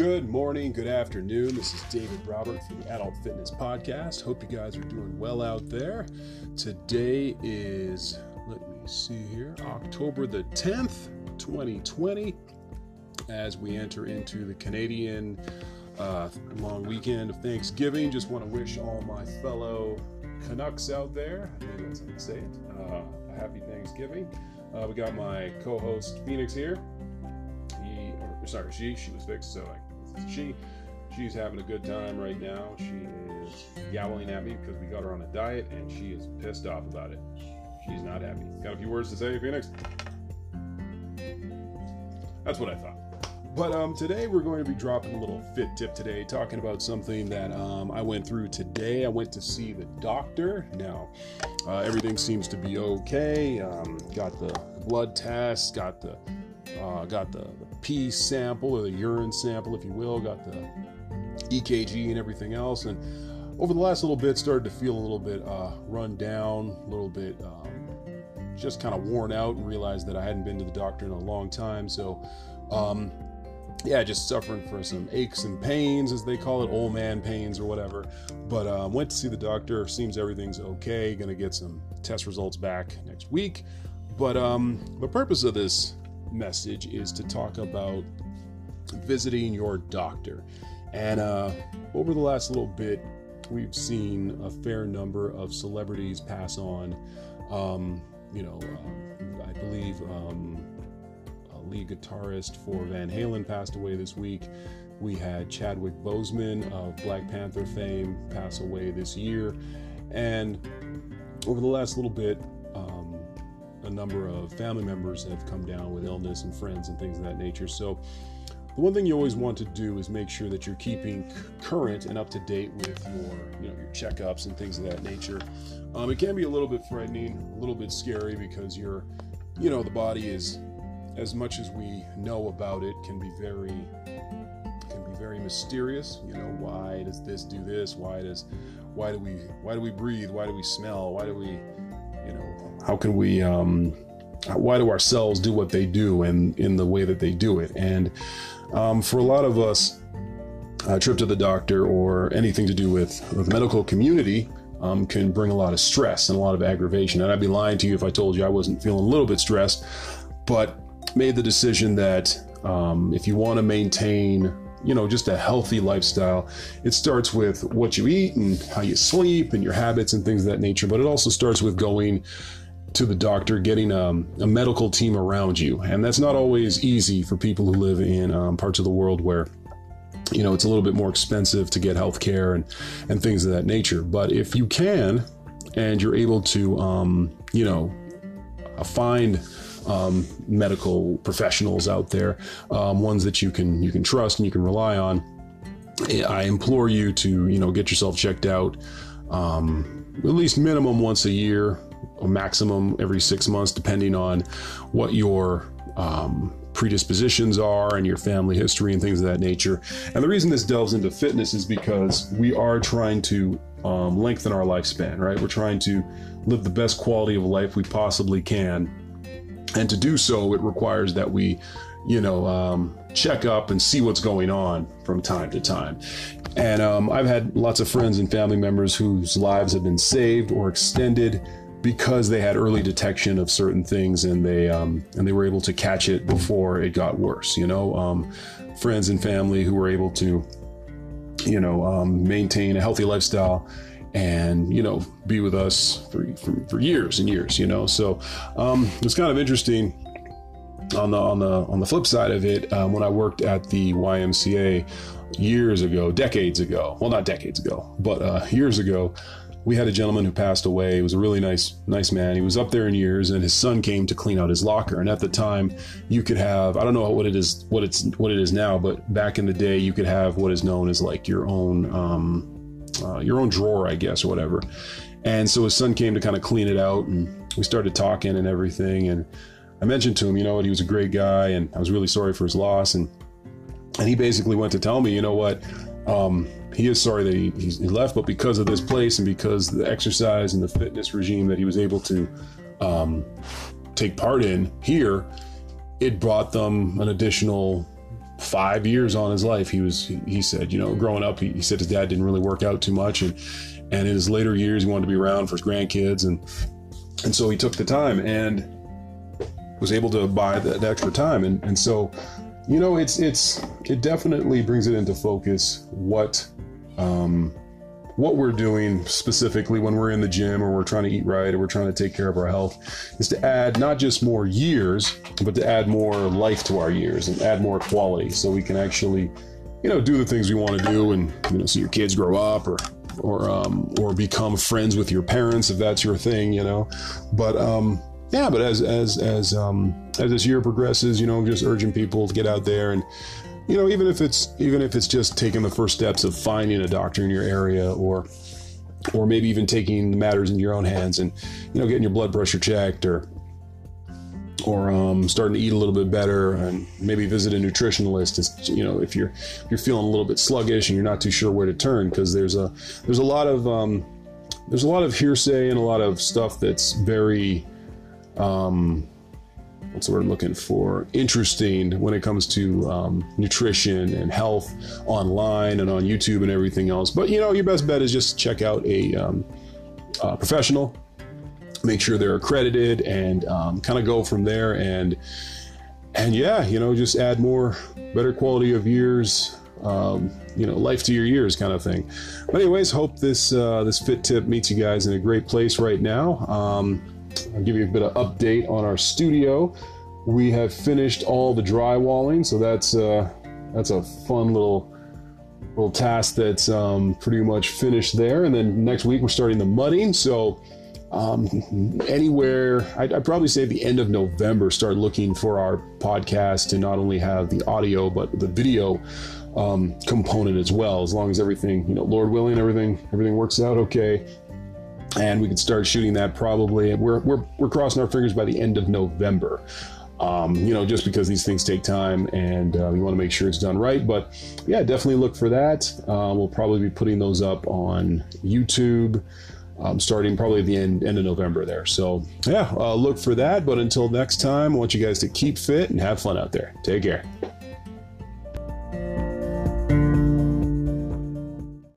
Good morning, good afternoon. This is David Robert from the Adult Fitness Podcast. Hope you guys are doing well out there. Today is, let me see here, October the 10th, 2020, as we enter into the Canadian uh, long weekend of Thanksgiving. Just want to wish all my fellow Canucks out there, I think that's how you say it, uh, a happy Thanksgiving. Uh, we got my co host Phoenix here sorry, she. She was fixed, so I, she. She's having a good time right now. She is yowling at me because we got her on a diet, and she is pissed off about it. She's not happy. Got a few words to say, Phoenix? That's what I thought. But um, today we're going to be dropping a little fit tip today, talking about something that um, I went through today. I went to see the doctor. Now, uh, everything seems to be okay. Um, got the blood test, got the uh, got the, the pee sample or the urine sample, if you will, got the EKG and everything else. And over the last little bit, started to feel a little bit uh, run down, a little bit um, just kind of worn out, and realized that I hadn't been to the doctor in a long time. So, um, yeah, just suffering for some aches and pains, as they call it, old man pains or whatever. But uh, went to see the doctor. Seems everything's okay. Going to get some test results back next week. But um, the purpose of this message is to talk about visiting your doctor. And uh, over the last little bit, we've seen a fair number of celebrities pass on. Um, you know, uh, I believe um, a lead guitarist for Van Halen passed away this week. We had Chadwick Boseman of Black Panther fame pass away this year. And over the last little bit, a number of family members have come down with illness and friends and things of that nature. So, the one thing you always want to do is make sure that you're keeping current and up to date with your, you know, your checkups and things of that nature. Um, it can be a little bit frightening, a little bit scary because you're, you know, the body is, as much as we know about it, can be very, can be very mysterious. You know, why does this do this? Why does, why do we, why do we breathe? Why do we smell? Why do we, you know, how can we um, why do our cells do what they do and in the way that they do it? And um, for a lot of us a trip to the doctor or anything to do with, with the medical community um, can bring a lot of stress and a lot of aggravation. And i'd be lying to you if i told you i wasn't feeling a little bit stressed but made the decision that um, if you want to maintain you know, just a healthy lifestyle. It starts with what you eat and how you sleep and your habits and things of that nature. But it also starts with going to the doctor, getting um, a medical team around you. And that's not always easy for people who live in um, parts of the world where you know it's a little bit more expensive to get health care and and things of that nature but if you can and you're able to um, you know find um, medical professionals out there, um, ones that you can you can trust and you can rely on. I implore you to you know get yourself checked out, um, at least minimum once a year, or maximum every six months, depending on what your um, predispositions are and your family history and things of that nature. And the reason this delves into fitness is because we are trying to um, lengthen our lifespan, right? We're trying to live the best quality of life we possibly can and to do so, it requires that we, you know, um, check up and see what's going on from time to time. And um, I've had lots of friends and family members whose lives have been saved or extended because they had early detection of certain things and they um, and they were able to catch it before it got worse. You know, um, friends and family who were able to, you know, um, maintain a healthy lifestyle and you know be with us for, for, for years and years you know? So um, it's kind of interesting on the on the on the flip side of it um, when i worked at the ymca years ago decades ago well not decades ago but uh, years ago we had a gentleman who passed away. He was a really nice nice man. He was up there in years and his son came to clean out his locker. And at the time you could have i don't know what it is what it's what it is now but back in the day you could have what is known as like your own um, uh, your own drawer, I guess, or whatever. And so his son came to kind of clean it out, and we started talking and everything. And I mentioned to him, you know what, he was a great guy, and I was really sorry for his loss. And and he basically went to tell me, you know what, um, he is sorry that he, he left, but because of this place and because the exercise and the fitness regime that he was able to um, take part in here, it brought them an additional five years on his life, he was he said, you know, growing up, he, he said his dad didn't really work out too much, and and in his later years, he wanted to be around for his grandkids, and and so he took the time and was able to buy that extra time, and and so, you know, it's it's it definitely brings it into focus what. Um, what we're doing specifically when we're in the gym or we're trying to eat right or we're trying to take care of our health is to add not just more years, but to add more life to our years and add more quality so we can actually, you know, do the things we want to do and, you know, see your kids grow up or, or, um, or become friends with your parents if that's your thing, you know. But, um, yeah, but as, as, as, um, as this year progresses, you know, I'm just urging people to get out there and, you know, even if it's even if it's just taking the first steps of finding a doctor in your area or or maybe even taking matters in your own hands and you know getting your blood pressure checked or or um, starting to eat a little bit better and maybe visit a nutritionalist is you know if you're if you're feeling a little bit sluggish and you're not too sure where to turn because there's a there's a lot of um, there's a lot of hearsay and a lot of stuff that's very um, word I'm looking for? Interesting when it comes to um, nutrition and health online and on YouTube and everything else. But you know, your best bet is just check out a, um, professional, make sure they're accredited, and um, kind of go from there. And and yeah, you know, just add more, better quality of years. Um, you know, life to your years, kind of thing. But anyways, hope this uh, this fit tip meets you guys in a great place right now. I'll give you a bit of update on our studio. We have finished all the drywalling, so that's uh, that's a fun little little task that's um, pretty much finished there. And then next week we're starting the mudding. So um, anywhere, I'd, I'd, probably say the end of November, start looking for our podcast to not only have the audio but the video um, component as well. As long as everything, you know, Lord willing, everything everything works out okay and we could start shooting that probably. We're, we're, we're crossing our fingers by the end of November. Um, you know, just because these things take time and uh, we want to make sure it's done right. But yeah, definitely look for that. Uh, we'll probably be putting those up on YouTube. Um, starting probably at the end, end of November there. So, yeah, uh, look for that. But until next time, I want you guys to keep fit and have fun out there. Take care.